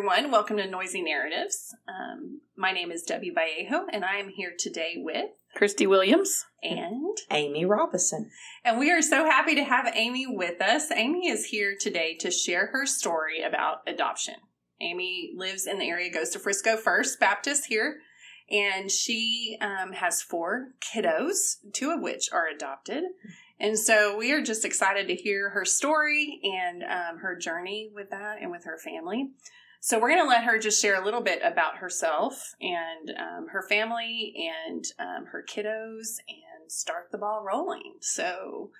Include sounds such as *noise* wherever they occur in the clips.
Everyone. Welcome to Noisy Narratives. Um, my name is Debbie Vallejo, and I am here today with Christy Williams. and Amy Robinson. and we are so happy to have Amy with us. Amy is here today to share her story about adoption. Amy lives in the area, goes to Frisco First Baptist here, and she um, has four kiddos, two of which are adopted. And so we are just excited to hear her story and um, her journey with that and with her family. So we're going to let her just share a little bit about herself and um, her family and um, her kiddos and start the ball rolling. So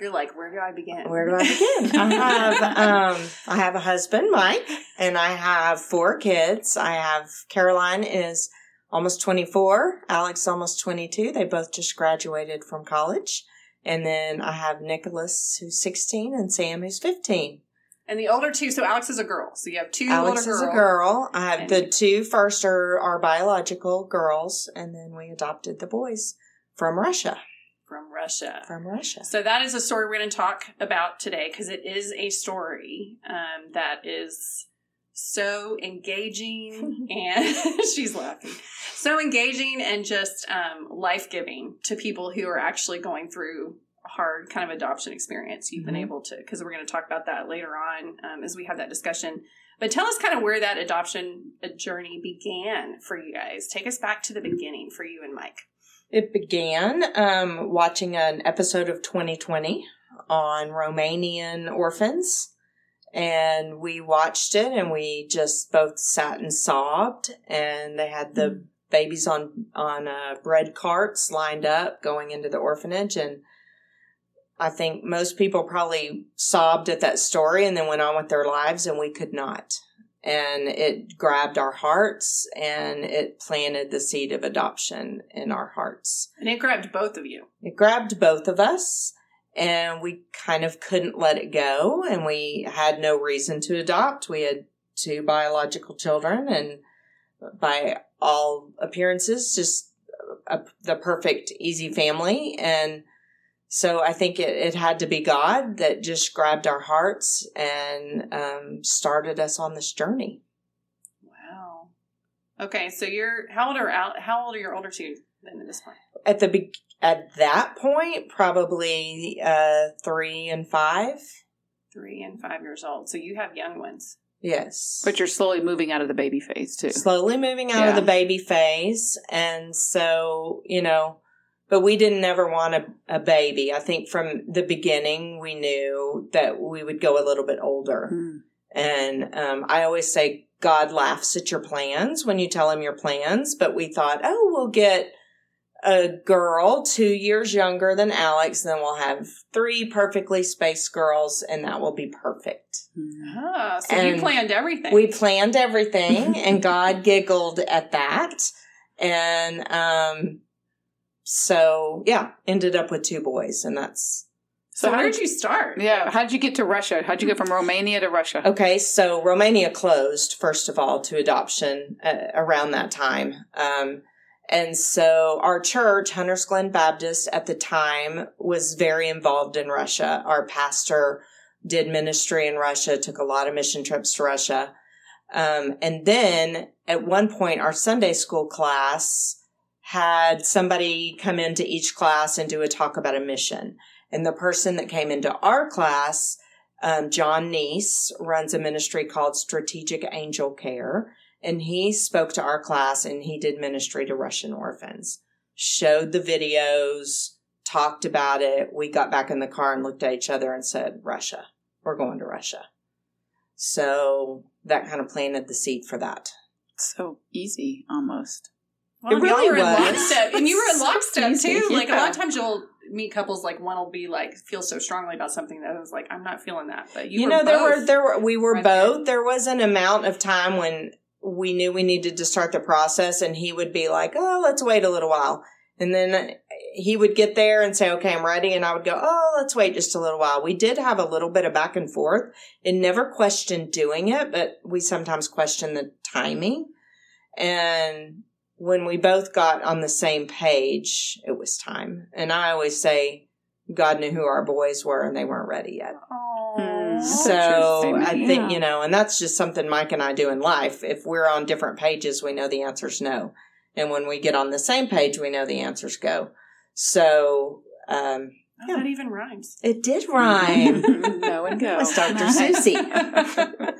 you're like, where do I begin? Where do I begin? I have um, I have a husband, Mike, and I have four kids. I have Caroline is almost twenty four, Alex almost twenty two. They both just graduated from college, and then I have Nicholas who's sixteen and Sam who's fifteen. And the older two, so Alex is a girl. So you have two Alex older is a girls. girl. I have And- the two first are are biological girls, and then we adopted the boys from Russia. from Russia. From Russia. So that is a story we're going to talk about today because it is a story um, that is so engaging *laughs* and *laughs* she's laughing so engaging and just um, life-giving to people who are actually going through a hard kind of adoption experience you've been Mhm. able to because we're going to talk about that later on um, as we have that discussion but tell us kind of where that adoption uh, journey began for you guys take us back to the beginning for you and mike It began um, watching an episode of 2020 on Romanian orphans. And we watched it and we just both sat and sobbed. And they had the babies on, on uh, bread carts lined up going into the orphanage. And I think most people probably sobbed at that story and then went on with their lives, and we could not. And it grabbed our hearts and it planted the seed of adoption in our hearts. and it grabbed both of you It grabbed both of us and we kind of couldn't let it go and we had no reason to adopt. We had two biological children and by all appearances just a, the perfect easy family and so I think it, it had to be God that just grabbed our hearts and um, started us on this journey. Wow. Okay, so you're how old are Al- how old are your older two then at this point? At the be- at that point, probably uh, three and five. Three and five years old. So you have young ones. Yes, But you're slowly moving out of the baby phase too. slowly moving out of the baby phase, and so you know, but we didn't ever want a, a baby. I think from the beginning we knew that we would go a little bit older, Hmm. and um, I always say God laughs at your plans when you tell him your plans. But we thought, oh, we'll get a girl two years younger than Alex, then we'll have three perfectly spaced girls, and that will be perfect. Hmm. Ah, so you planned everything. We planned everything, and *laughs* God giggled at that. And um, so, yeah, ended up with two boys, and that's so So how how did did you start? Yeah. How did you get to Russia? How did you go from Romania to Russia? Okay, so Romania closed first of all to adoption uh, around that time. Um, and so our church, Hunters Glen Baptist, at the time was very involved in Russia. Our pastor did ministry in Russia, took a lot of mission trips to Russia. Um, and then at one point, our Sunday school class had somebody come into each class and do a talk about a mission. And the person that came into our class um, John Neese runs a ministry called Strategic Angel Care, and he spoke to our class and he did ministry to Russian orphans. Showed the videos, talked about it. We got back in the car and looked at each other and said, Russia, we're going to Russia. So that kind of planted the seed for that. So easy almost. Well, It really were in was. lockstep, and you were in *laughs* lockstep too. Like a lot of times, you'll meet couples like one will be like feel so strongly about something that was like I'm not feeling that, but you, you, know there were there were we were right both. There was an amount of time when we knew we needed to start the process and he would be like oh let's wait a little while. And then he would get there and say okay i'm ready. And i would go oh let's wait just a little while. We did have a little bit of back and forth and never questioned doing it but we sometimes questioned the timing. And when we both got on the same page it was time and i always say god knew who our boys were and they weren't ready yet Aw. That's so interesting. I think Yeah. you know, and that's just something Mike and I do in life. If we're on different pages, we know the answer's no, and when we get on the same page, we know the answers go. So um, Oh, that even rhymes. it did rhyme. *laughs* no and go. It's Dr. Nice. Susie. *laughs*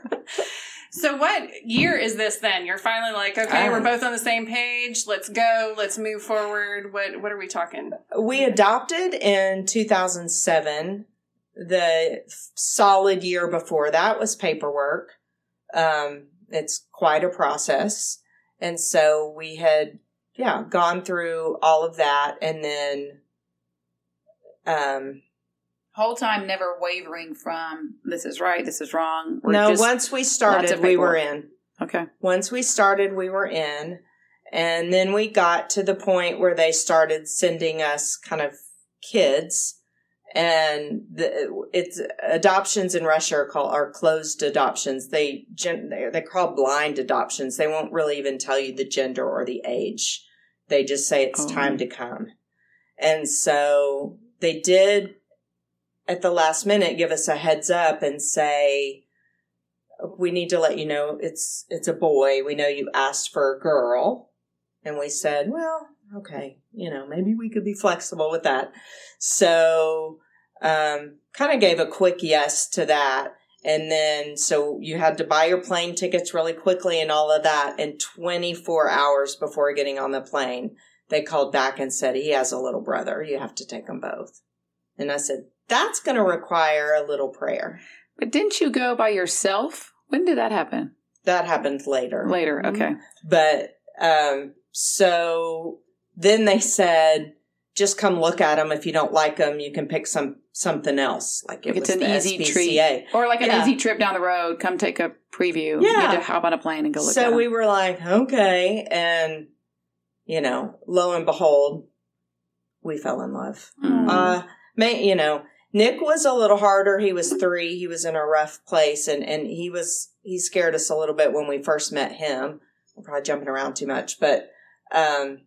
So what year is this then? You're finally like, okay, Uh, we're both on the same page. Let's go. Let's move forward. What what are we talking? we adopted in 2007. The solid year before that was paperwork. Um, it's quite a process. And so we had, yeah, gone through all of that and then, um, Whole time never wavering from this is right, this is wrong. We're no, once we started, we were in. okay. Once we started, we were in. And then we got to the point where they started sending us kind of kids. And the, it's adoptions in Russia are called are closed adoptions. They they're, they're blind adoptions. They won't really even tell you the gender or the age. They just say it's Oh. time to come. And so they did at the last minute give us a heads up and say we need to let you know it's it's a boy. We know you asked for a girl. And we said, well, okay, you know, maybe we could be flexible with that. So, um, kind of gave a quick yes to that. And then, so you had to buy your plane tickets really quickly and all of that. And 24 hours before getting on the plane, they called back and said, he has a little brother. You have to take them both. And I said, that's going to require a little prayer. But didn't you go by yourself? When did that happen? That happened later. Later. Okay. But um, so then they said, just come look at them. If you don't like them, you can pick some something else. Like it It's an the easy SPCA. Or like an Yeah. easy trip down the road. Come take a preview. Yeah. You to hop on a plane and go look at So we were like, okay, and you know, lo and behold, we fell in love. Mm. Uh, may, you know, Nick was a little harder. He was three. He was in a rough place, and and he was he scared us a little bit when we first met him. I'm probably jumping around too much, but um,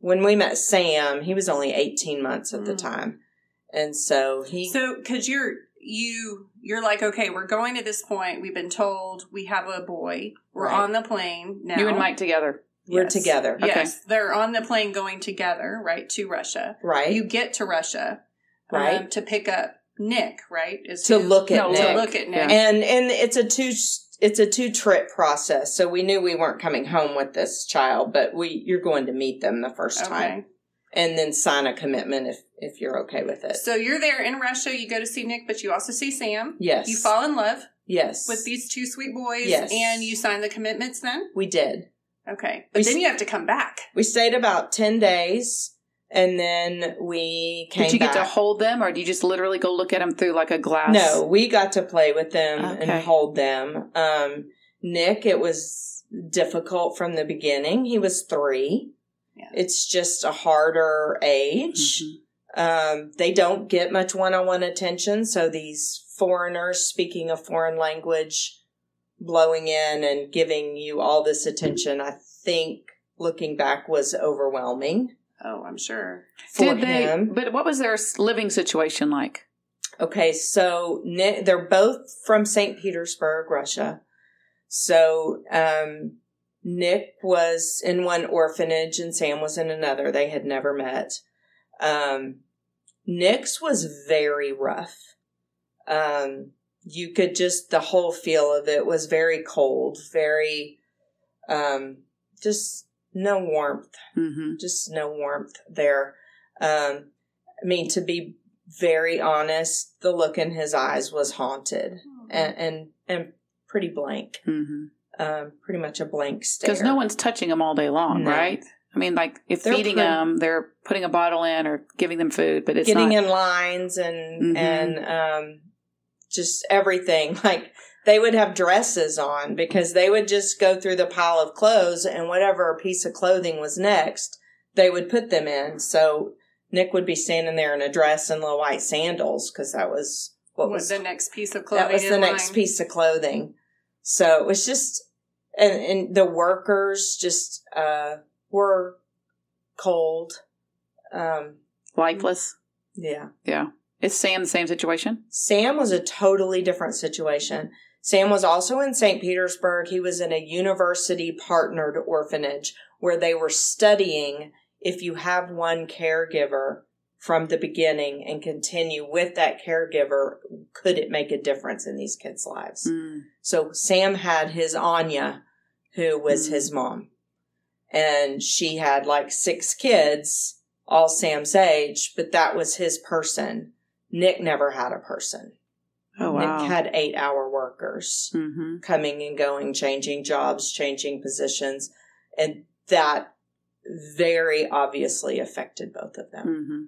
when we met Sam, he was only 18 months at the Mm. time, and so he So because you're you you're like, okay, we're going to this point. We've been told we have a boy. We're Right. on the plane now. You and Mike together. we're Yes. together, Yes, they're on the plane going together, right, to Russia. right? You get to Russia, Right. um, to pick up Nick, right? Is To who- look at No, to Nick. look at Nick. and and it's a two it's a two trip process so we knew we weren't coming home with this child but we you're going to meet them the first time and then sign a commitment if if you're okay with it So you're there in Russia. You go to see Nick, but you also see Sam. yes You fall in love yes with these two sweet boys, Yes. and you sign the commitments. Then we did okay, We but then s- you have to come back. we stayed about 10 days and then we came Did you get to hold them, or do you just literally go look at them through like a glass? no we got to play with them Okay. and hold them um nick it was difficult from the beginning he was three Yeah. it's just a harder age Mhm. Um, they don't get much one-on-one attention, so these foreigners speaking a foreign language, blowing in and giving you all this attention, I think looking back was overwhelming Oh, I'm sure. for Did they? him. But what was their living situation like? Okay, so Nick, they're both from St. Petersburg, Russia. So um, Nick was in one orphanage and Sam was in another. They had never met. Um, Nick's was very rough. Um, you could just the whole feel of it was very cold, very um, just no warmth Mm-hmm. just no warmth there. Um, I mean, to be very honest, the look in his eyes was haunted and and, and pretty blank. Mm-hmm. Um, pretty much a blank stare. Because no one's touching them all day long, No. right? I mean, like if They're feeding pretty- them, they're putting a bottle in or giving them food, but it's getting not. in lines and Mhm. and um just everything *laughs* like they would have dresses on because they would just go through the pile of clothes and whatever piece of clothing was next they would put them in so nick would be standing there in a dress and little white sandals because that was what What was the next piece of clothing? that was the in next line. piece of clothing so it was just and, and the workers just uh were cold um lifeless. yeah Yeah. Is Sam the same situation? Sam was a totally different situation. Sam was also in St. Petersburg. He was in a university partnered orphanage where they were studying if you have one caregiver from the beginning and continue with that caregiver, could it make a difference in these kids' lives? Mm. So Sam had his Anya, who was Mm. his mom. And she had like six kids, all Sam's age, but that was his person. Nick never had a person. Oh wow. Nick had eight hour workers hmm coming and going, changing jobs, changing positions. And that very obviously affected both of them. hmm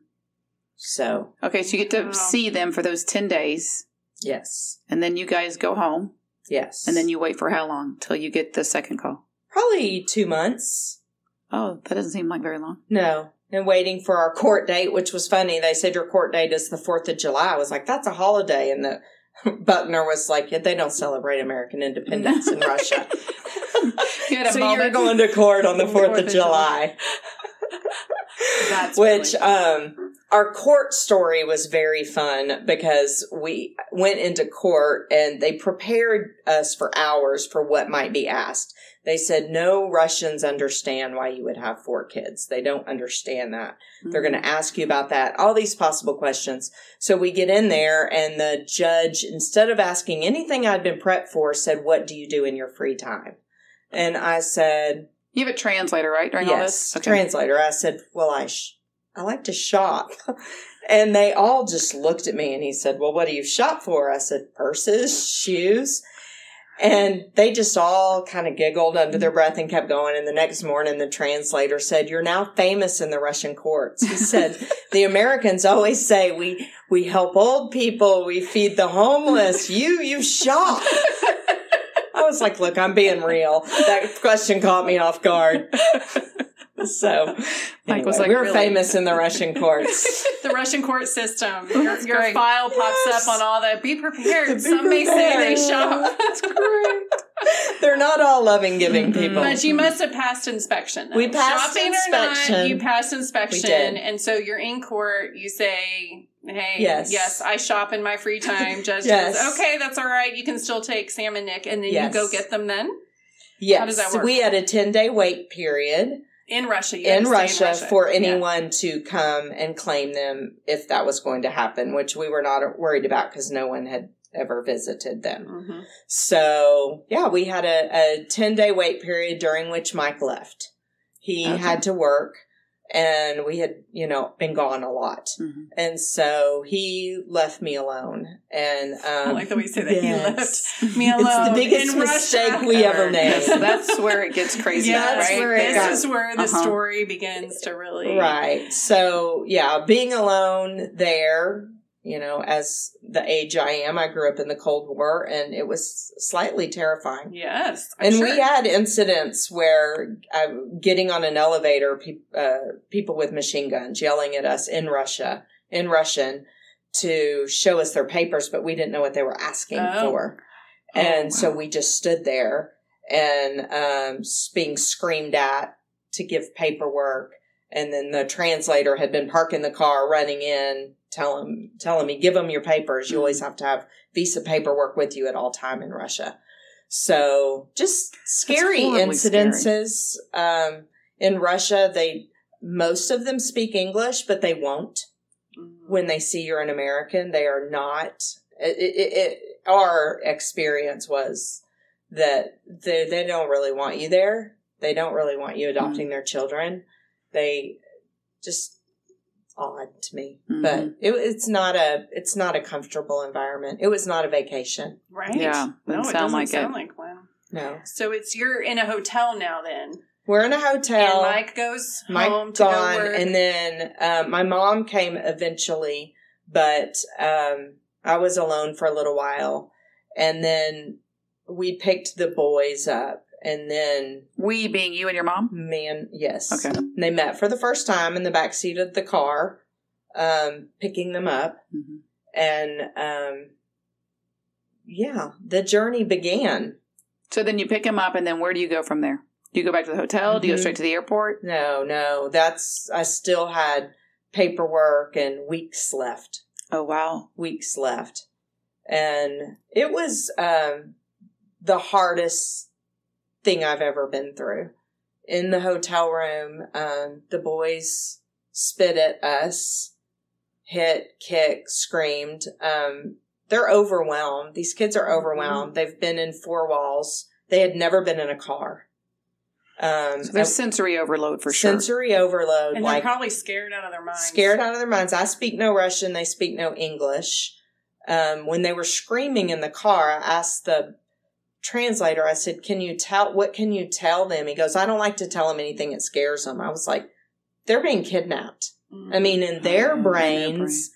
So, Okay, so you get to Wow. see them for those ten days, yes, and then you guys go home, yes. and then you wait for how long till you get the second call? probably two months. Oh, that doesn't seem like very long. No. And waiting for our court date, which was funny. They said your court date is the 4th of July. I was like, that's a holiday. And the Buckner was like, they don't celebrate American independence in Russia. *laughs* You so you're going to court on the 4th of July. *laughs* That's which really um our court story was very fun because we went into court and they prepared us for hours for what might be asked. They said no Russians understand why you would have four kids. They don't understand that. They're Mm-hmm. going to ask you about that. All these possible questions. So we get in there and the judge instead of asking anything I'd been prepped for said what do you do in your free time? And I said You have a translator, right? During all this, yes, a translator. I said, "Well, I sh- I like to shop," *laughs* and they all just looked at me. And he said, "Well, what do you shop for?" I said, "Purses, shoes." And they just all kind of giggled under their breath and kept going. And the next morning, the translator said, "You're now famous in the Russian courts." He *laughs* said, "The Americans always say we we help old people, we feed the homeless. You you shop." I was like, "Look, I'm being real." That question caught me off guard. *laughs* *laughs* So, Mike was anyway, like, we're "Really?" famous in the Russian courts. *laughs* the Russian court system. Oh, your, your file pops Yes. up on all the. Be prepared. *laughs* Be Some may say they prepared. shop. That's great. They're not all loving, giving Mm-mm. people. But you must have passed inspection. though. We passed Shopping or not, inspection. you passed inspection, and so you're in court. You say, "Hey, Yes. yes, I shop in my free time." Judge Yes. says, "Okay, that's all right. You can still take Sam and Nick, and then Yes. you go get them." Then yes, How does that work? we had a ten day wait period in Russia, in Russia, in Russia for Yeah. anyone to come and claim them if that was going to happen, which we were not worried about because no one had ever visited them. Mhm. So yeah, we had a, a 10 day wait period during which Mike left. He Okay. had to work and we had, you know, been gone a lot. Mhm. And so he left me alone. And, um, I like the way you say that. He left *laughs* me alone. It's the biggest in mistake Russia. we ever made. Yes, that's where it gets crazy, Yeah, That's right? where it this got- is where the Uh-huh. story begins to really Right. So yeah, being alone there, you know, as the age I am, I grew up in the Cold War and it was slightly terrifying. Yes, I'm and sure. we had incidents where uh, getting on an elevator, pe- uh, people with machine guns yelling at us in Russia, in Russian, to show us their papers, but we didn't know what they were asking Oh. for. Oh, And so we just stood there and um, being screamed at to give paperwork. And then the translator had been parking the car, running in, telling telling me, "Give them your papers. You always have to have visa paperwork with you at all time in Russia." So just scary incidences um, in Russia. They most of them speak English, but they won't Mhm. when they see you're an American. They are not. It, it, it, our experience was that they they don't really want you there. They don't really want you adopting their children. They just odd to me, Mhm. but it, it's not a it's not a comfortable environment. It was not a vacation. right? Yeah, no, doesn't it sound doesn't like sound it. like one. No, So it's you're in a hotel now. Then We're in a hotel. and Mike goes Mike home to gone, go work. and then um, my mom came eventually, but um, I was alone for a little while, and then we picked the boys up, and then We being you and your mom? man, yes, Okay. they met for the first time in the back seat of the car, um, picking them up, Mhm. and um, yeah, the journey began. So then you pick him up, and then where do you go from there? Do you go back to the hotel? Do you go Mhm. straight to the airport? No, no, that's I still had paperwork and weeks left. Oh, wow. weeks left and it was um, the hardest thing i've ever been through in the hotel room um, the boys spit at us hit kick, screamed um, they're overwhelmed these kids are overwhelmed they've been in four walls they had never been in a car um, So there's sensory overload for sure. sensory overload and like they're probably scared out of their minds. scared out of their minds. I speak no Russian. They speak no English. Um, when they were screaming in the car, I asked the translator, I said, can you tell, what can you tell them? He goes, I don't like to tell them anything that scares them. I was like, they're being kidnapped. Mhm. I mean, in their Oh, in their brains,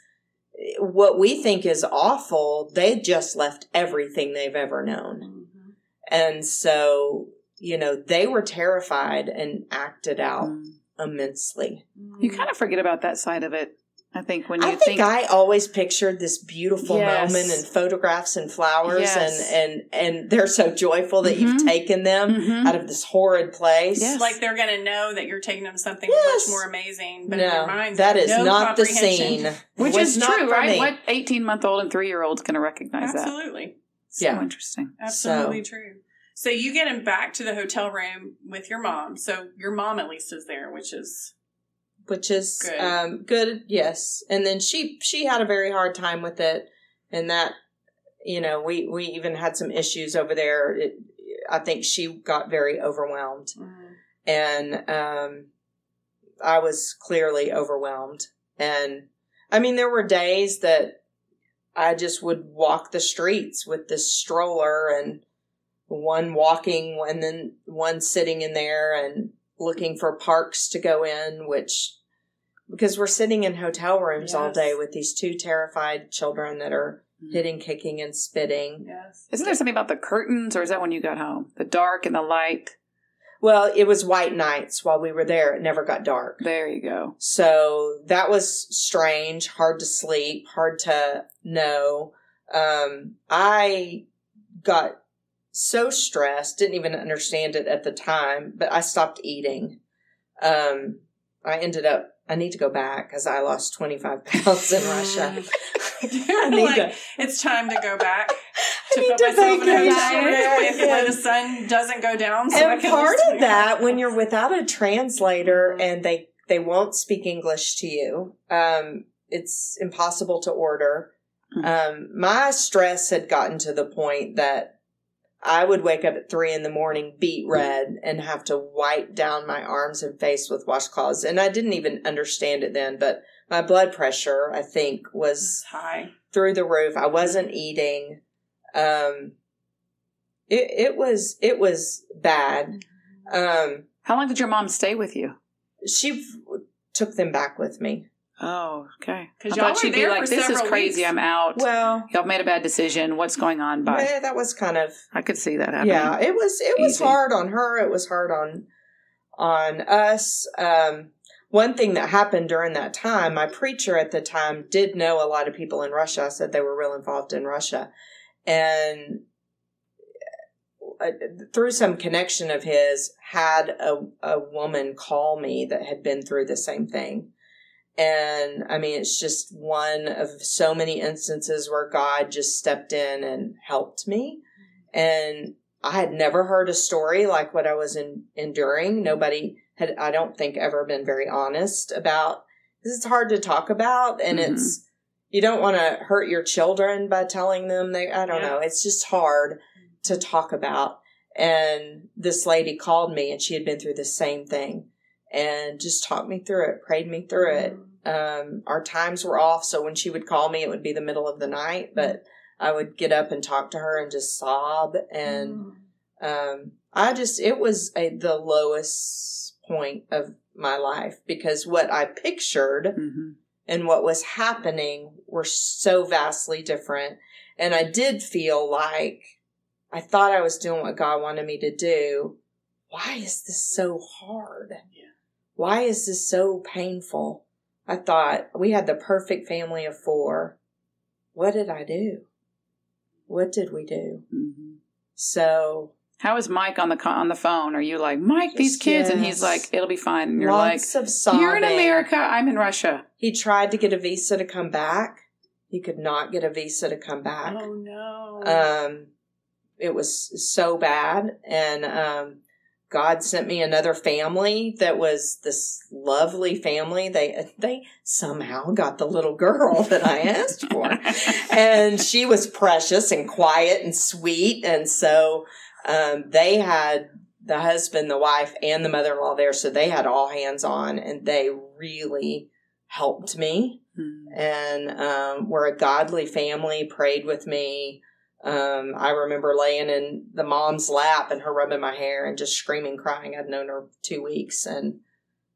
what we think is awful, they just left everything they've ever known. Mhm. And so, you know, they were terrified and acted out Mm. immensely. You kind of forget about that side of it. I think when you I think, I always pictured this beautiful Yes. moment and photographs and flowers Yes. and, and and they're so joyful that you've Mhm. taken them Mhm. out of this horrid place. Yes. like they're going to know that you're taking them to something Yes. much more amazing. But in no, their minds, that is no not the scene. *laughs* which is not true, right? me. What 18 month old and three year old's going to recognize that? Absolutely. So Yeah. interesting. Absolutely true. So you get him back to the hotel room with your mom. So your mom at least is there, which is Which is Good. um good, yes. And then she she had a very hard time with it and that you know, we we even had some issues over there. It, I think she got very overwhelmed. mm, and um, I was clearly overwhelmed. And I mean, there were days that I just would walk the streets with this stroller and one walking and then one sitting in there and looking for parks to go in, which because we're sitting in hotel rooms all day with these two terrified children that are hitting, kicking, and spitting. yes. Isn't there something about the curtains, or is that when you got home? The dark and the light. Well, it was white nights while we were there. It never got dark. There you go. So that was strange, hard to sleep, hard to know. Um, I got so stressed, didn't even understand it at the time, but I stopped eating. Um, I ended up, I need to go back because I lost 25 pounds in Russia. *laughs* I need like, to, it's time to go back *laughs* I to need put to myself in a hotel room where the sun doesn't go down. So I and part of that when you're without a translator Mhm. and they they won't speak english to you um it's impossible to order Mhm. um my stress had gotten to the point that i would wake up at three in the morning beet red and have to wipe down my arms and face with washcloths and i didn't even understand it then but my blood pressure i think was high. through the roof. I wasn't eating. Um, it it was it was bad. Um, How long did your mom stay with you? she took them back with me. Oh, okay. 'Cause I y'all thought she'd be like, "This is crazy. weeks." I'm out. Well, Y'all made a bad decision. What's going on?" But eh, that was kind of I could see that happening. yeah. It was it was Easy. hard on her. It was hard on on us. Um, one thing that happened during that time, my preacher at the time did know a lot of people in Russia. I said they were real involved in Russia, and uh, through some connection of his, had a, a woman call me that had been through the same thing. And I mean, it's just one of so many instances where God just stepped in and helped me. And I had never heard a story like what I was in, enduring. Nobody had, I don't think, ever been very honest about this. It's hard to talk about, and Mhm. it's you don't want to hurt your children by telling them they. I don't Yeah. know. It's just hard to talk about. And this lady called me, and she had been through the same thing, and just talked me through it, prayed me through it. Um, our times were off, so when she would call me, it would be the middle of the night, but I would get up and talk to her and just sob and Mm. um, I just it was a the lowest point of my life because what I pictured hmm and what was happening were so vastly different. And I did feel like I thought I was doing what God wanted me to do. Why is this so hard? Yeah. Why is this so painful? I thought we had the perfect family of four. What did I do? What did we do? hmm So How is Mike on the on the phone? Are you like Mike, these kids, and he's like, it'll be fine. And you're lots like, you're in America, I'm in Russia. He tried to get a visa to come back. He could not get a visa to come back. Oh no. Um, it was so bad, and um, God sent me another family that was this lovely family. They they somehow got the little girl *laughs* that I asked for, and she was precious and quiet and sweet, and so um, they had the husband, the wife, and the mother in law there, so they had all hands on, and they really helped me Hmm. and um, we're a godly family. Prayed with me. Um, I remember laying in the mom's lap and her rubbing my hair and just screaming, crying. I'd known her two weeks, and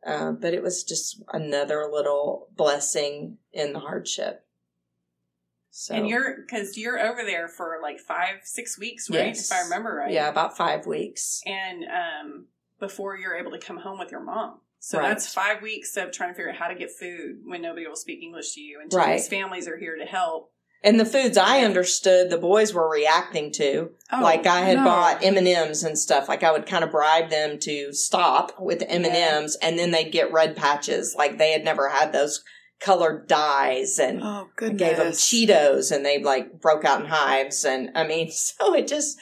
uh, but it was just another little blessing in the hardship. So and you're because you're over there for like five, six weeks, right? Yes. If I remember right. yeah, about five weeks. And um, before you're able to come home with your mom. So Right. that's five weeks of trying to figure out how to get food when nobody will speak English to you, and Right. these families are here to help. And the foods I understood, the boys were reacting to. Oh, like I had no. bought M and M's and stuff. Like I would kind of bribe them to stop with M and M's, and then they'd get red patches. Like they had never had those colored dyes, and Oh I gave them Cheetos, and they like broke out in hives. And I mean, *laughs* so it just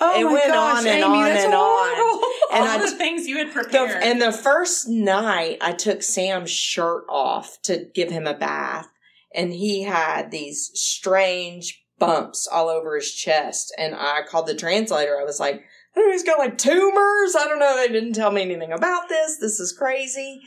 Oh It went gosh, on and Amy, on and on. And All I- the things you had the, prepared. and the first night I took Sam's shirt off to give him a bath, and he had these strange bumps all over his chest. And I called the translator. I was like, oh, he's got like tumors. I don't know. They didn't tell me anything about this. This is crazy.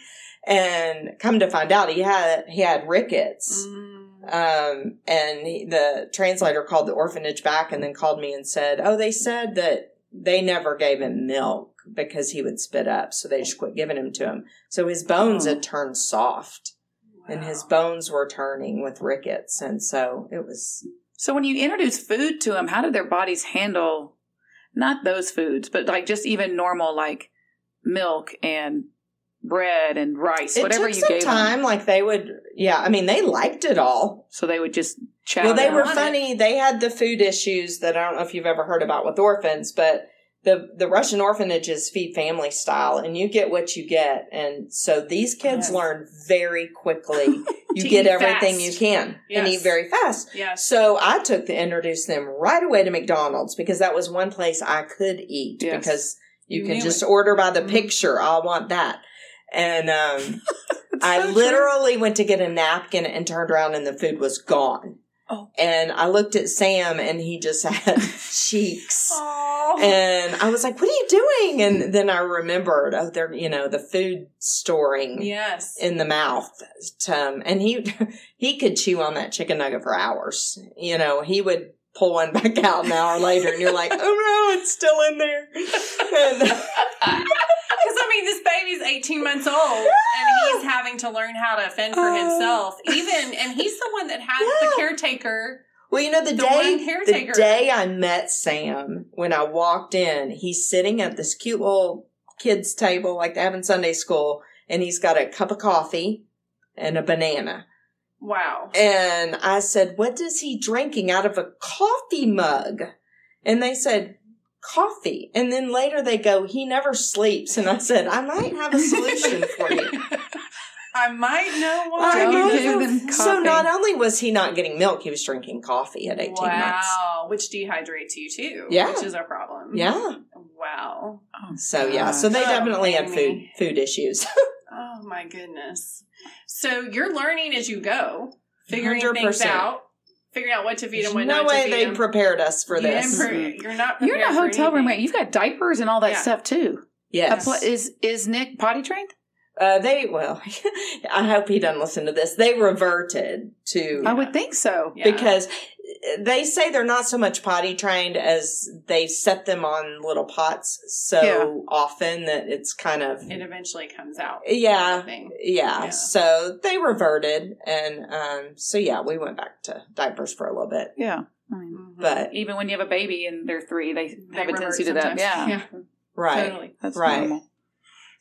And come to find out, he had he had rickets. Mm. Um, and he, the translator called the orphanage back and then called me and said, "Oh, they said that they never gave him milk because he would spit up, so they just quit giving him to him. So his bones Oh. had turned soft, and his bones were turning with rickets, and so it was So when you introduce food to them, how did their bodies handle not those foods, but like just even normal like milk and bread and rice, it whatever you gave time. them. Like they would, yeah. I mean, they liked it all. So they would just chow well, they were on it. funny. They had the food issues that I don't know if you've ever heard about with orphans, but the the Russian orphanages feed family style, and you get what you get. And so these kids Yes. learn very quickly. *laughs* You get everything fast. you can and eat very fast. Yes. So I took to introduce them right away to McDonald's because that was one place I could eat Yes. because you, You can just it. order by the Mhm. picture. I want that. And um, *laughs* I so true. literally went to get a napkin and turned around and the food was gone. Oh. And I looked at Sam and he just had *laughs* cheeks. And I was like, what are you doing? And then I remembered, oh, they're, you know, the food storing yes. in the mouth. Um, and he, *laughs* he could chew on that chicken nugget for hours. You know, he would pull one back out an hour later and you're like, oh no, it's still in there. *laughs* And, I mean, this baby's 18 months old, and he's having to learn how to fend for Oh. himself. Even, and he's the one that has Yeah. the caretaker. Well, you know, the, The day the day I met Sam, when I walked in, he's sitting at this cute little kids table like they have in Sunday school, and he's got a cup of coffee and a banana. Wow. And I said, "What is he drinking out of a coffee mug?" And they said, "Coffee." And then later they go, "He never sleeps." And I said, "I might have a solution for you." *laughs* I might know I Don't why. you give them So not only was he not getting milk, he was drinking coffee at 18 months. Wow. Which dehydrates you too. Yeah. Which is a problem. Yeah. Wow. Oh, So yeah, so they gosh. definitely had food food issues. *laughs* Oh my goodness. So you're learning as you go, figuring things 100%. out, figuring out what to feed There's and what no not to way feed they them. prepared us for You didn't this. pre- you're not. You're in a hotel room, right? You've got diapers and all that Yeah. stuff too. yes, A pl- is is Nick potty trained? uh, they well. *laughs* I hope he doesn't listen to this. They reverted to I would think so. Yeah. because they say they're not so much potty trained as they set them on little pots so Yeah. often that it's kind of It eventually comes out. yeah Thing. yeah, Yeah. so they reverted and um so yeah we went back to diapers for a little bit Yeah. I mean, Mhm. but even when you have a baby and they're three, they, They have a tendency to that. Yeah. Yeah. right totally. That's Right. normal.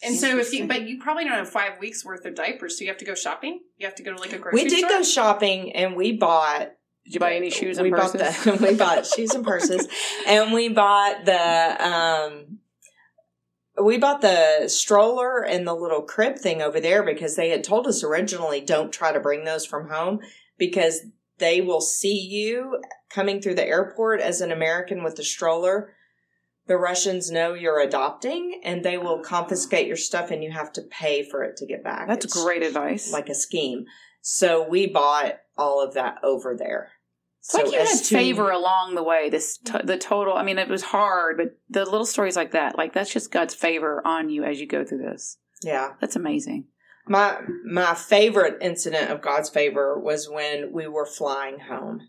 And so if you, but you probably don't have five weeks worth of diapers, so you have to go shopping. You have to go to like a grocery we did store. go shopping and we bought Did you buy any shoes and we purses? bought the *laughs* we bought shoes and purses *laughs* and we bought the um we bought the stroller and the little crib thing over there because they had told us originally don't try to bring those from home because they will see you coming through the airport as an American with the stroller. The Russians know you're adopting and they will confiscate your stuff and you have to pay for it to get back. That's It's great advice. Like a scheme. So we bought all of that over there. It's like you had to- favor along the way. This t- the total. I mean, it was hard, but the little stories like that, like that's just God's favor on you as you go through this. Yeah. That's amazing. My my favorite incident of God's favor was when we were flying home.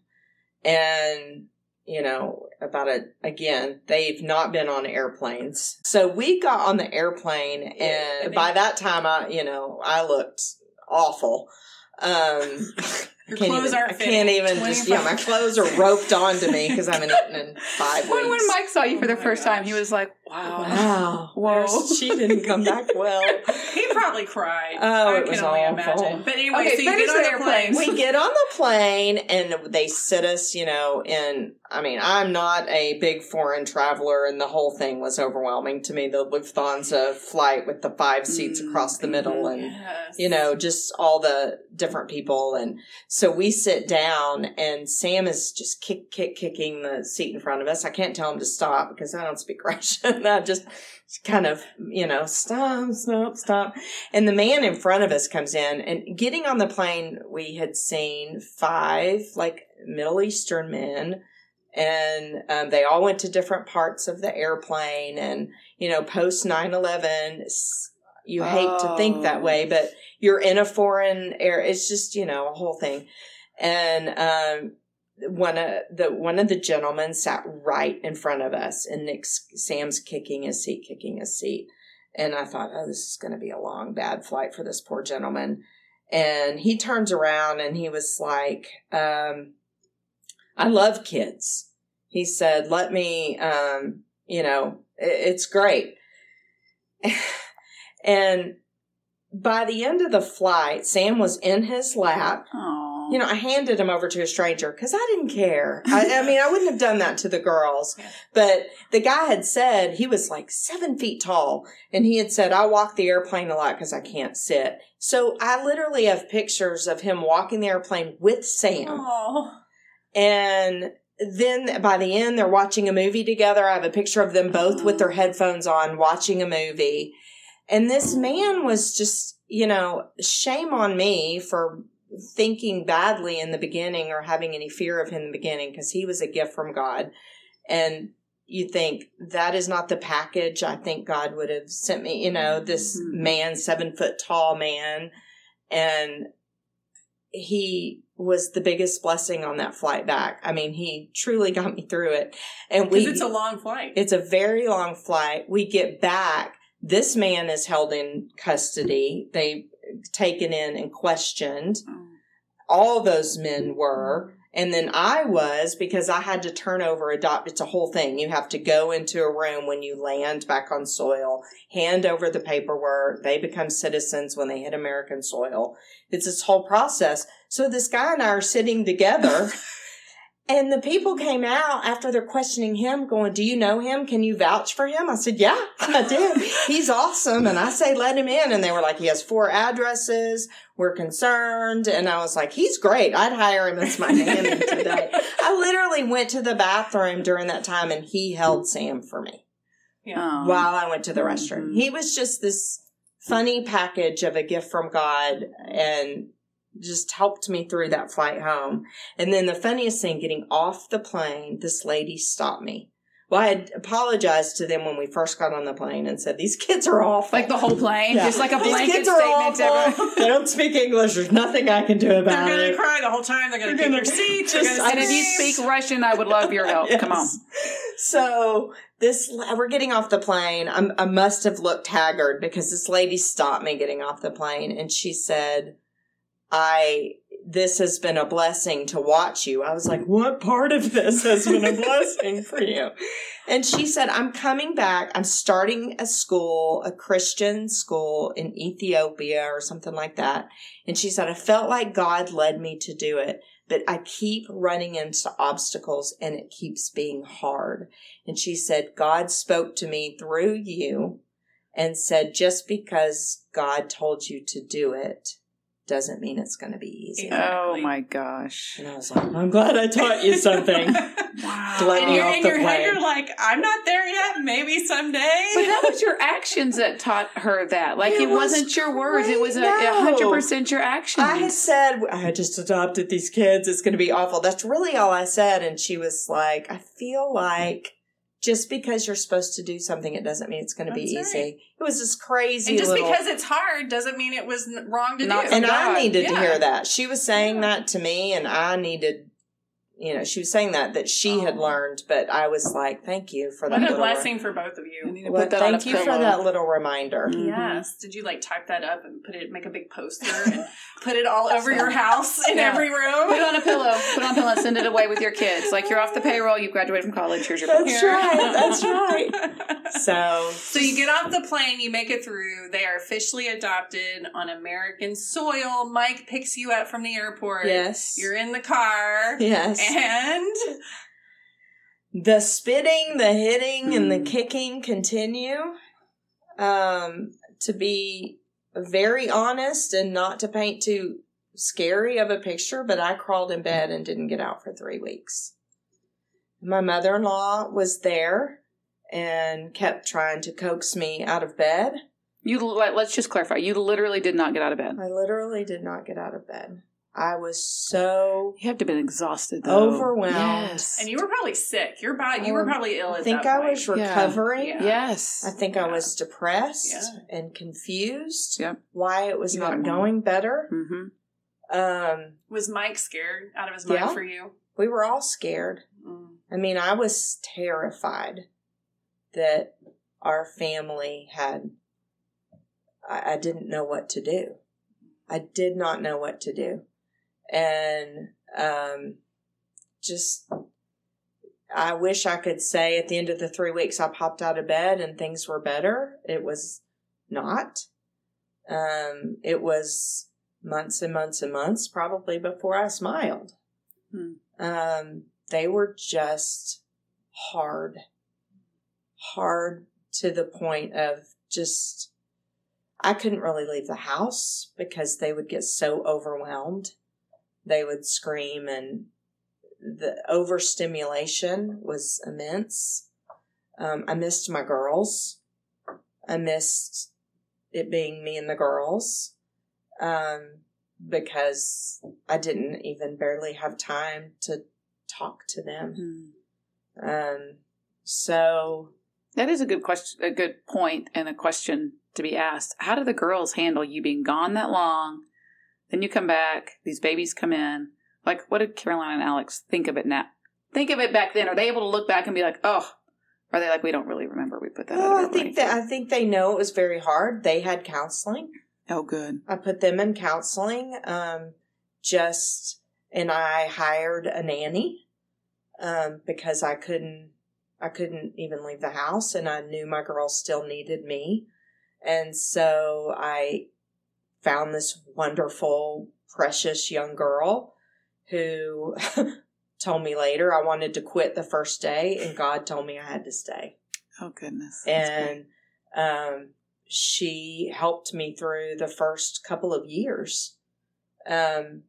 And you know, about it again, they've not been on airplanes. So we got on the airplane and by that time I, you know, I looked awful. Um *laughs* Your can't clothes even, aren't I can't even just yeah, my clothes are roped onto me because I haven't eaten in five weeks. *laughs* When, when Mike saw you for Oh the my first time, he was like, "Wow, Wow. *laughs* Whoa. She didn't come back *laughs* well. He probably cried. Oh, I it can was only awful. imagine. But anyway, Okay, so you get on the the plane. airplane. we get on the plane and they sit us, you know, in I mean, I'm not a big foreign traveler and the whole thing was overwhelming to me. The Lufthansa flight with the five seats across the middle and Yes. you know, just all the different people. And so we sit down and Sam is just kick, kick, kicking the seat in front of us. I can't tell him to stop because I don't speak *laughs* Russian. I just kind of, you know, stop, stop, stop. And the man in front of us comes in and getting on the plane, we had seen five like Middle Eastern men. And um, they all went to different parts of the airplane. And, you know, post 9 11, you hate to think that Oh. way, but you're in a foreign air. It's just, you know, a whole thing. And, um, one of the one of the gentlemen sat right in front of us and Nick's Sam's kicking his seat, kicking his seat. And I thought, oh, this is gonna be a long, bad flight for this poor gentleman. And he turns around and he was like, um, I love kids. He said, let me um, you know, i- it's great. *laughs* and by the end of the flight, Sam was in his lap. oh, You know, I handed him over to a stranger because I didn't care. I, I mean, I wouldn't have done that to the girls. *laughs* But the guy had said he was like seven feet tall, and he had said, I walk the airplane a lot because I can't sit. So I literally have pictures of him walking the airplane with Sam. Oh. And then by the end, they're watching a movie together. I have a picture of them both with their headphones on watching a movie. And this man was just, you know, shame on me for thinking badly in the beginning or having any fear of him in the beginning because he was a gift from God. And you think that is not the package I think God would have sent me, you know, this Mhm. man, seven foot tall man. And he was the biggest blessing on that flight back. I mean, he truly got me through it. And we it's a long flight. it's a very long flight. We get back. This man is held in custody. They taken in and questioned. Mm. All those men were. And then I was because I had to turn over adopt. It's a whole thing. You have to go into a room when you land back on soil, hand over the paperwork. They become citizens when they hit American soil. It's this whole process. So this guy and I are sitting together. *laughs* And the people came out after they're questioning him, going, Do you know him? Can you vouch for him? I said, Yeah, I did. He's awesome. And I say, Let him in. And they were like, He has four addresses. We're concerned. And I was like, He's great. I'd hire him as my nanny today. *laughs* I literally went to the bathroom during that time and he held Sam for me yeah. While I went to the restroom. Mhm. He was just this funny package of a gift from God and just helped me through that flight home. And then the funniest thing, getting off the plane, this lady stopped me Well, I had apologized to them when we first got on the plane and said these kids are awful. Like the whole plane, Yeah. just like a These blanket kids are statement. to awful. everyone. they don't speak English. There's nothing I can do about it. They're gonna cry the whole time. They're gonna They're kick gonna your seats. They're just- gonna And if you speak Russian, I would love your help. *laughs* Come on. So this, we're getting off the plane. I'm, I must have looked haggard because this lady stopped me getting off the plane and she said, I, this has been a blessing to watch you. I was like, what part of this has been a blessing for you? And she said, I'm coming back. I'm starting a school, a Christian school in Ethiopia or something like that. And she said, I felt like God led me to do it but I keep running into obstacles and it keeps being hard. And she said, God spoke to me through you and said, just because God told you to do it doesn't mean it's going to be easy. Yeah. Oh my gosh. And I was like, I'm glad I taught you *laughs* something. Wow. Let and me you're, off in the your head, plane. you're like, I'm not there yet. Maybe someday. But that was your actions that taught her that. Like It it, was wasn't your words; it was a great. a hundred No. percent your actions. I had said, I just adopted these kids. It's going to be awful. That's really all I said. And she was like, I feel like just because you're supposed to do something, it doesn't mean it's going to be That's easy. right. It was this crazy and just little- because it's hard doesn't mean it was wrong to Not do. from and I God. needed to hear that. She was saying Yeah. that to me, and I needed, you know, she was saying that that she had Oh. learned, but I was like, "Thank you for that." what a little blessing for both of You you. Well, put that on a thank you for that little reminder. Mhm. Yes. Did you like type that up and put it, make a big poster and *laughs* put it all over your house in Yeah. every room? Put it on a pillow. Put it on a pillow send it away with your kids. Like you're off the payroll. You graduated from college. Here's your book. That's right. That's right. *laughs* So, So you get off the plane, you make it through. They are officially adopted on American soil. Mike picks you up from the airport. yes, You're in the car. yes. And the spitting, the hitting, and the Hmm. kicking continue. Um, to be very honest and not to paint too scary of a picture, but I crawled in bed and didn't get out for three weeks. My mother in law was there and kept trying to coax me out of bed. You let's just clarify. You literally did not get out of bed. I literally did not get out of bed. I was so You have to have been exhausted though. Overwhelmed. Yes. and you were probably sick. Your body, you were Um, probably ill. I at think that I point. was recovering. Yeah. yes. I think I was depressed Yeah. and confused. Yep. Why it was You not going better. mm-hmm. Um, Was Mike scared out of his mind Yeah. for you? we were all scared. Mm. I mean, I was terrified that our family had. I, I didn't know what to do. I did not know what to do, and um, just. I wish I could say at the end of the three weeks I popped out of bed and things were better. It was not. Um, it was months and months and months probably before I smiled. Hmm. Um, they were just hard, hard to the point of just, I couldn't really leave the house because they would get so overwhelmed. They would scream and the overstimulation was immense. Um, I missed my girls. I missed it being me and the girls. Um, because I didn't even barely have time to talk to them. Hmm. Um, so That is a good question, a good point, and a question to be asked. How do the girls handle you being gone that long? Then you come back, these babies come in. Like, what did Caroline and Alex think of it now? Think of it back then. Are they able to look back and be like, oh, are they like, we don't really remember we put that well, out I think that I think they know it was very hard. They had counseling. Oh, good. I put them in counseling. Um, just and I hired a nanny um, because I couldn't I couldn't even leave the house, and I knew my girls still needed me, and so I found this wonderful, precious young girl who *laughs* told me later I wanted to quit the first day, and God told me I had to stay Oh, goodness. That's and um, she helped me through the first couple of years. Um,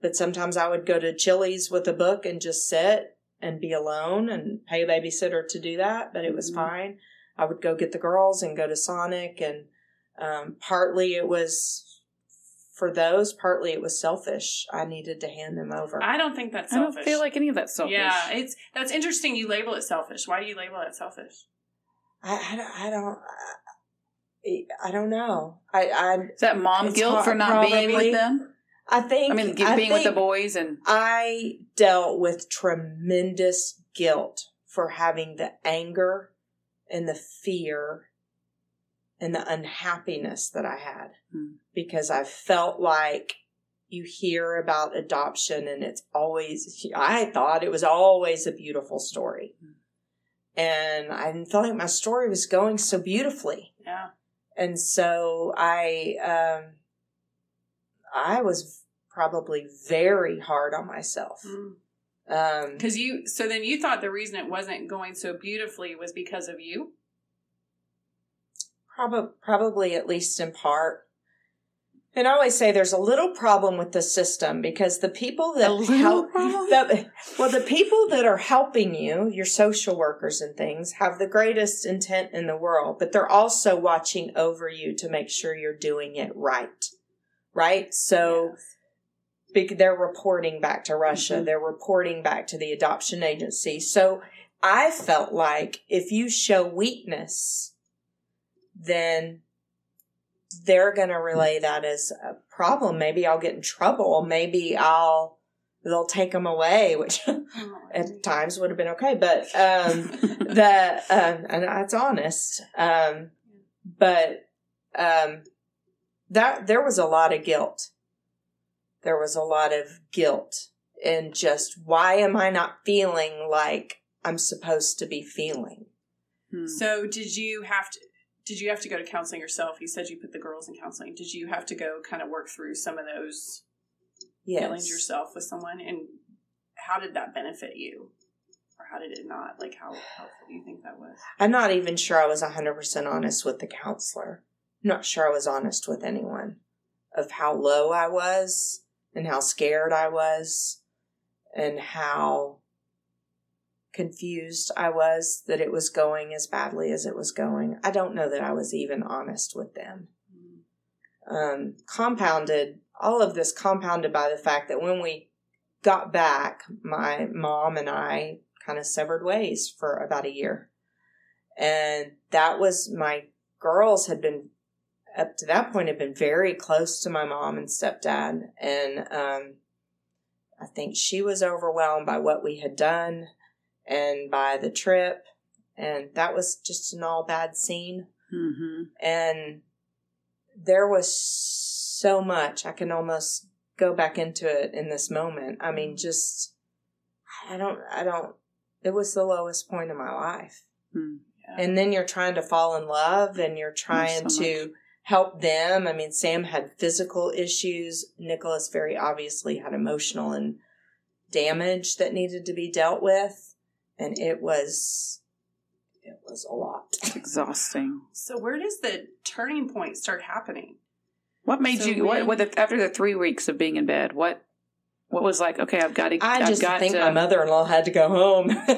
but sometimes I would go to Chili's with a book and just sit and be alone and pay a babysitter to do that, but it was Mhm. fine. I would go get the girls and go to Sonic, and um, partly it was for those, partly it was selfish. I needed to hand them over. I don't think that's I don't feel like any of that's selfish. Yeah, it's that's interesting. You label it selfish. Why do you label it selfish? I, I don't. I don't. I don't know. I. I. Is that mom guilt hard- for not being with them? I think. I mean, I being with the boys and I dealt with tremendous guilt for having the anger and the fear and the unhappiness that I had Hmm. because I felt like you hear about adoption and it's always, I thought it was always a beautiful story. And I didn't like my story was going so beautifully Yeah. and so I um I was probably very hard on myself. Um Because you, so then you thought the reason it wasn't going so beautifully was because of you. Probably probably at least in part. And I always say there's a little problem with the system because the people that help the, well the people that are helping you, your social workers and things, have the greatest intent in the world, but they're also watching over you to make sure you're doing it right. Right? So Yes. they're reporting back to Russia. Mhm. They're reporting back to the adoption agency. So I felt like if you show weakness, then they're going to relay that as a problem. Maybe I'll get in trouble. Maybe I'll they'll take them away, which *laughs* at *laughs* times would have been okay. But um, *laughs* the um, and that's honest. Um, but um, that there was a lot of guilt. There was a lot of guilt and just why am I not feeling like I'm supposed to be feeling? Hmm. So did you have to? Did you have to go to counseling yourself? You said you put the girls in counseling. Did you have to go kind of work through some of those Yes. feelings yourself with someone? And how did that benefit you, or how did it not? Like how helpful do you think that was? I'm not even sure I was 100% honest with the counselor. I'm not sure I was honest with anyone of how low I was and how scared I was and how confused I was that it was going as badly as it was going. I don't know that I was even honest with them. Um, compounded, all of this compounded by the fact that when we got back, my mom and I kind of severed ways for about a year. And that was my girls had been up to that point had been very close to my mom and stepdad and um I think she was overwhelmed by what we had done and by the trip and that was just an all bad scene hmm and there was so much I can almost go back into it in this moment. I mean just I don't I don't it was the lowest point of my life Hmm. Yeah. and then you're trying to fall in love and you're trying so to help them. I mean, Sam had physical issues. Nicholas very obviously had emotional and damage that needed to be dealt with. And it was, it was a lot. It's *laughs* exhausting. so where does the turning point start happening? What made So you? What, when- what the, after the three weeks of being in bed? What? What was like? Okay, I've got to. I I've just got think to, my mother-in-law had to go home. *laughs*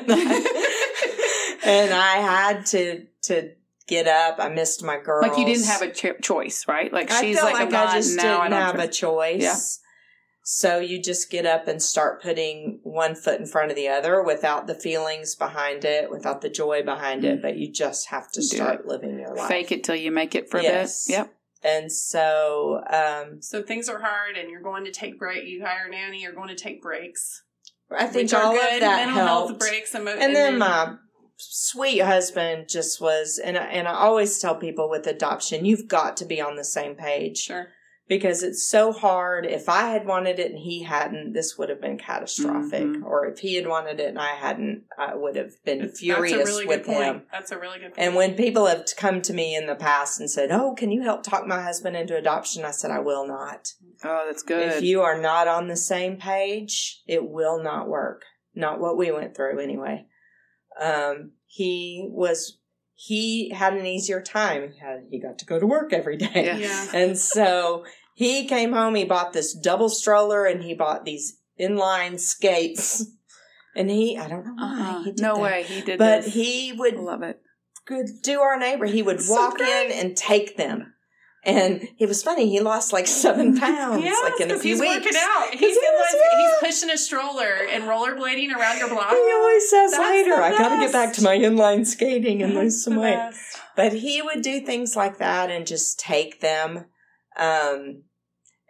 and I had to, to get up. I missed my girl. Like you didn't have a cho- choice, right? Like I she's like, like I'm gone, I just now didn't don't have a choice. Yeah. So you just get up and start putting one foot in front of the other without the feelings behind it, without the joy behind it, but you just have to Do start it. living your life. Fake it till you make it for Yes. a bit. Yep. And so, um, So things are hard, and you're going to take break. You hire a nanny. You're going to take breaks. I think which are all good. of that mental helped. health breaks. Emo- and then my sweet husband just was, and I, and I always tell people with adoption, you've got to be on the same page. sure. Because it's so hard. If I had wanted it and he hadn't, this would have been catastrophic. Mhm. Or if he had wanted it and I hadn't, I would have been That's- furious That's a really with good point. him. That's a really good point. And when people have come to me in the past and said, "Oh, can you help talk my husband into adoption?" I said, "I will not. Oh, that's good. If you are not on the same page, it will not work. Not what we went through anyway." Um, he was he had an easier time. He had he got to go to work every day. Yeah. yeah. *laughs* And so he came home, he bought this double stroller and he bought these inline skates. And he, I don't know why uh-uh. he did no that. way he did But this. he would love it. could do our neighbor. He would walk great. in and take them. And it was funny. He lost like seven *laughs* pounds, like in a few he's weeks. working out. He's, he was, yeah. he's pushing a stroller and rollerblading around your block. He always says That's later, I got to get back to my inline skating and lose some weight. best. But he would do things like that and just take them. Um,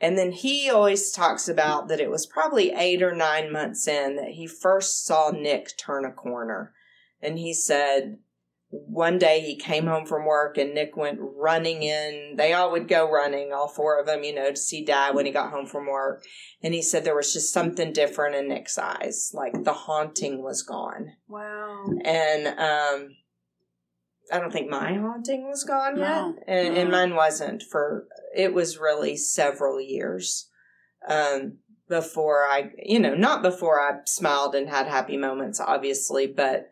and then he always talks about that it was probably eight or nine months in that he first saw Nick turn a corner. And he said one day he came home from work and Nick went running in. They all would go running, all four of them, you know, to see dad when he got home from work. And he said there was just something different in Nick's eyes, like the haunting was gone Wow. and um I don't think my haunting was gone No. yet, and, and mine wasn't for. It was really several years um, before I, you know, not before I smiled and had happy moments, obviously, but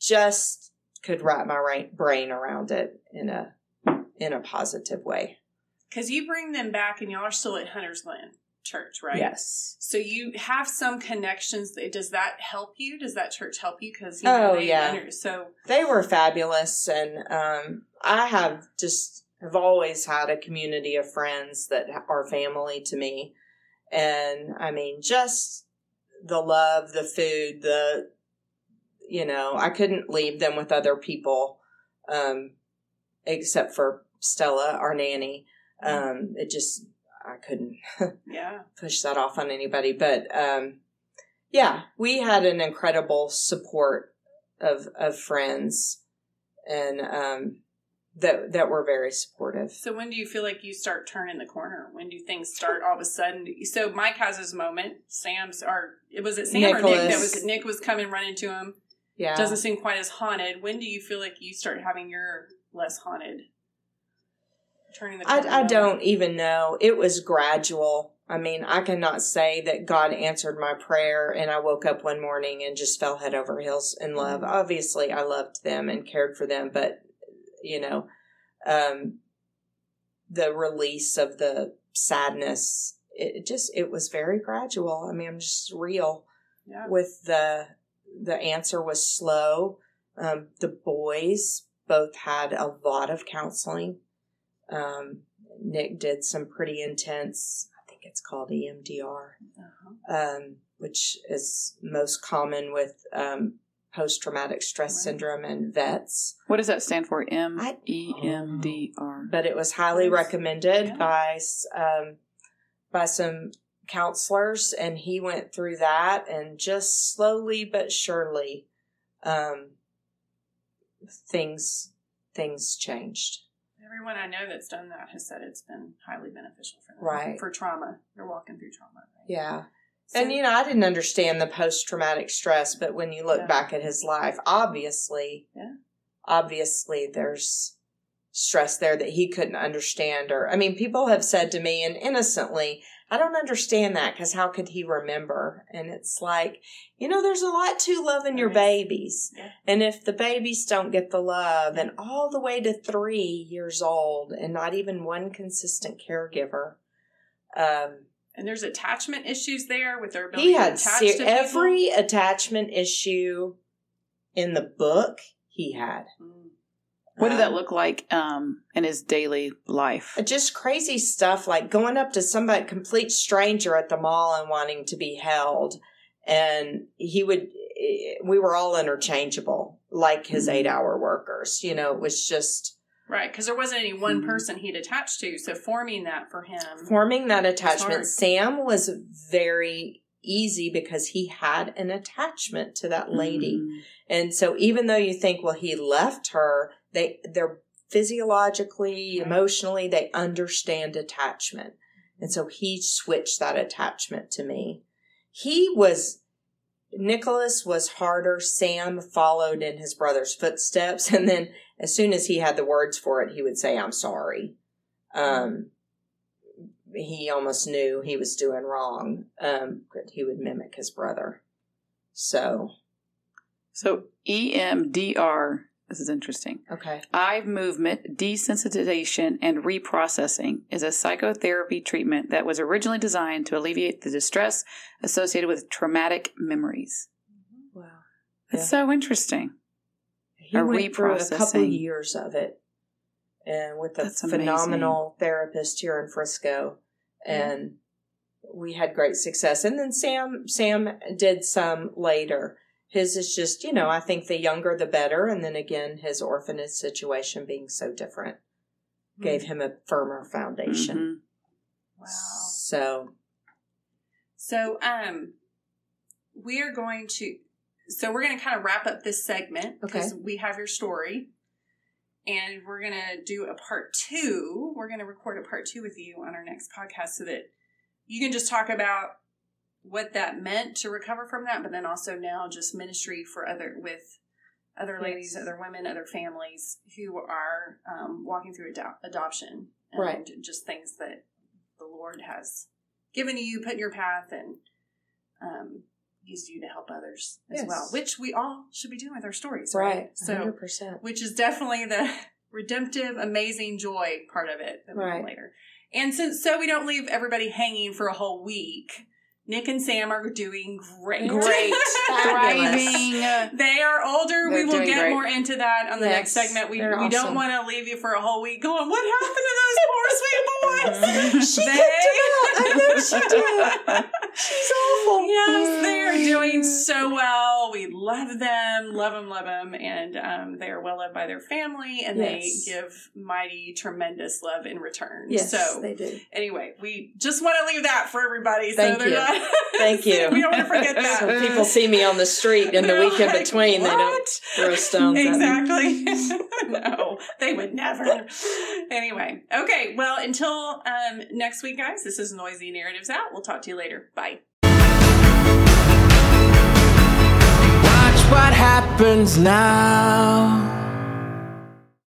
just could wrap my ra- brain around it in a in a positive way. Because you bring them back and y'all are still at Hunter's Glen Church, right? Yes. So you have some connections. Does that help you? Does that church help you? Because you Oh, yeah. So they were fabulous and um, i have just have always had a community of friends that are family to me and i mean just the love the food the you know i couldn't leave them with other people um, except for stella our nanny um, it just i couldn't *laughs* yeah, push that off on anybody but um yeah we had an incredible support of of friends and um that that were very supportive So when do you feel like you start turning the corner? When do things start all of a sudden? So Mike has his moment. Sam's or it was it Sam or Nick that was Nick was coming running to him. Yeah Doesn't seem quite as haunted. When do you feel like you start having your less haunted? Turning the. I, I don't even know it was gradual i mean i cannot say that god answered my prayer and i woke up one morning and just fell head over heels in love Mhm. obviously i loved them and cared for them but you know um the release of the sadness it just it was very gradual i mean i'm just real Yeah. with the the answer was slow um the boys both had a lot of counseling um nick did some pretty intense i think it's called emdr Uh-huh. um which is most common with um post-traumatic stress Right. syndrome and vets What does that stand for? M E M D R. but it was highly recommended Yeah. by um, by some counselors, and he went through that, and just slowly but surely, um, things things changed. Everyone I know that's done that has said it's been highly beneficial for them. Right. For trauma. They're walking through trauma. Right? Yeah, So- and you know, I didn't understand the post traumatic stress, but when you look Yeah. back at his life, obviously, Yeah. obviously, there's stress there that he couldn't understand. Or, I mean, people have said to me, and innocently, I don't understand that because how could he remember? And it's like, you know, there's a lot to loving your babies. Yeah. And if the babies don't get the love, and all the way to three years old, and not even one consistent caregiver, um, And there's attachment issues there with their ability he to had attach ser- every attachment issue in the book he had. Mm. What did that Um, look like um, in his daily life? Just crazy stuff like going up to somebody, complete stranger at the mall and wanting to be held. And he would, eh, we were all interchangeable, like his Mhm. eight hour workers. You know, it was just Right, because there wasn't any one Mhm. person he'd attached to, so forming that for him. forming that attachment. Sam was very easy because he had an attachment to that lady. Mhm. And so even though you think, well, he left her, they they're physiologically, Right. emotionally, they understand attachment. And so he switched that attachment to me. He was Nicholas was harder. Sam followed in his brother's footsteps. *laughs* And then as soon as he had the words for it, he would say, I'm sorry. Um he almost knew he was doing wrong. Um, but he would mimic his brother. So So EMDR, this is interesting. okay. Eye movement desensitization and reprocessing is a psychotherapy treatment that was originally designed to alleviate the distress associated with traumatic memories. Wow. That's Yeah. so interesting. He A went through a couple reprocessing. years of it. and with a That's amazing. phenomenal therapist here in Frisco. And we had great success. And then Sam Sam did some later. His is just, you know, I think the younger the better. And then again, his orphanage situation being so different gave him a firmer foundation. Mhm. Wow. So So, um, we are going to, so we're going to kind of wrap up this segment because we have your story, and we're going to do a part two. We're going to record a part two with you on our next podcast so that you can just talk about what that meant to recover from that, but then also now just ministry for other with other ladies, Yes. other women, other families who are um, walking through ado- adoption, and Right. Just things that the Lord has given you, put in your path, and um, used you to help others as Yes. well, which we all should be doing with our stories, right, So, hundred percent. which is definitely the *laughs* redemptive, amazing joy part of it Right. later. And since so we don't leave everybody hanging for a whole week, Nick and Sam are doing great. Great. *laughs* Thriving. They are older. we They're will get great. more into that on the next segment. We, we they're don't want to leave you for a whole week going, what happened to those poor sweet boys? *laughs* She They- kicked him out. I know she did. She's awful. Yes, they are doing so well. We love them, love them, love them, and um, they are well loved by their family, and Yes. they give mighty, tremendous love in return. Yes, so they do. anyway, we just want to leave that for everybody. Thank so they're you. not. *laughs* Thank you. *laughs* we don't want to forget that. So people see me on the street in the week in like, between. They don't throw stones at me. Exactly. *laughs* no, they would never. Anyway, okay. Well, until um, next week, guys. This is Noisy Narratives Out. We'll talk to you later. Bye. Watch what happens now.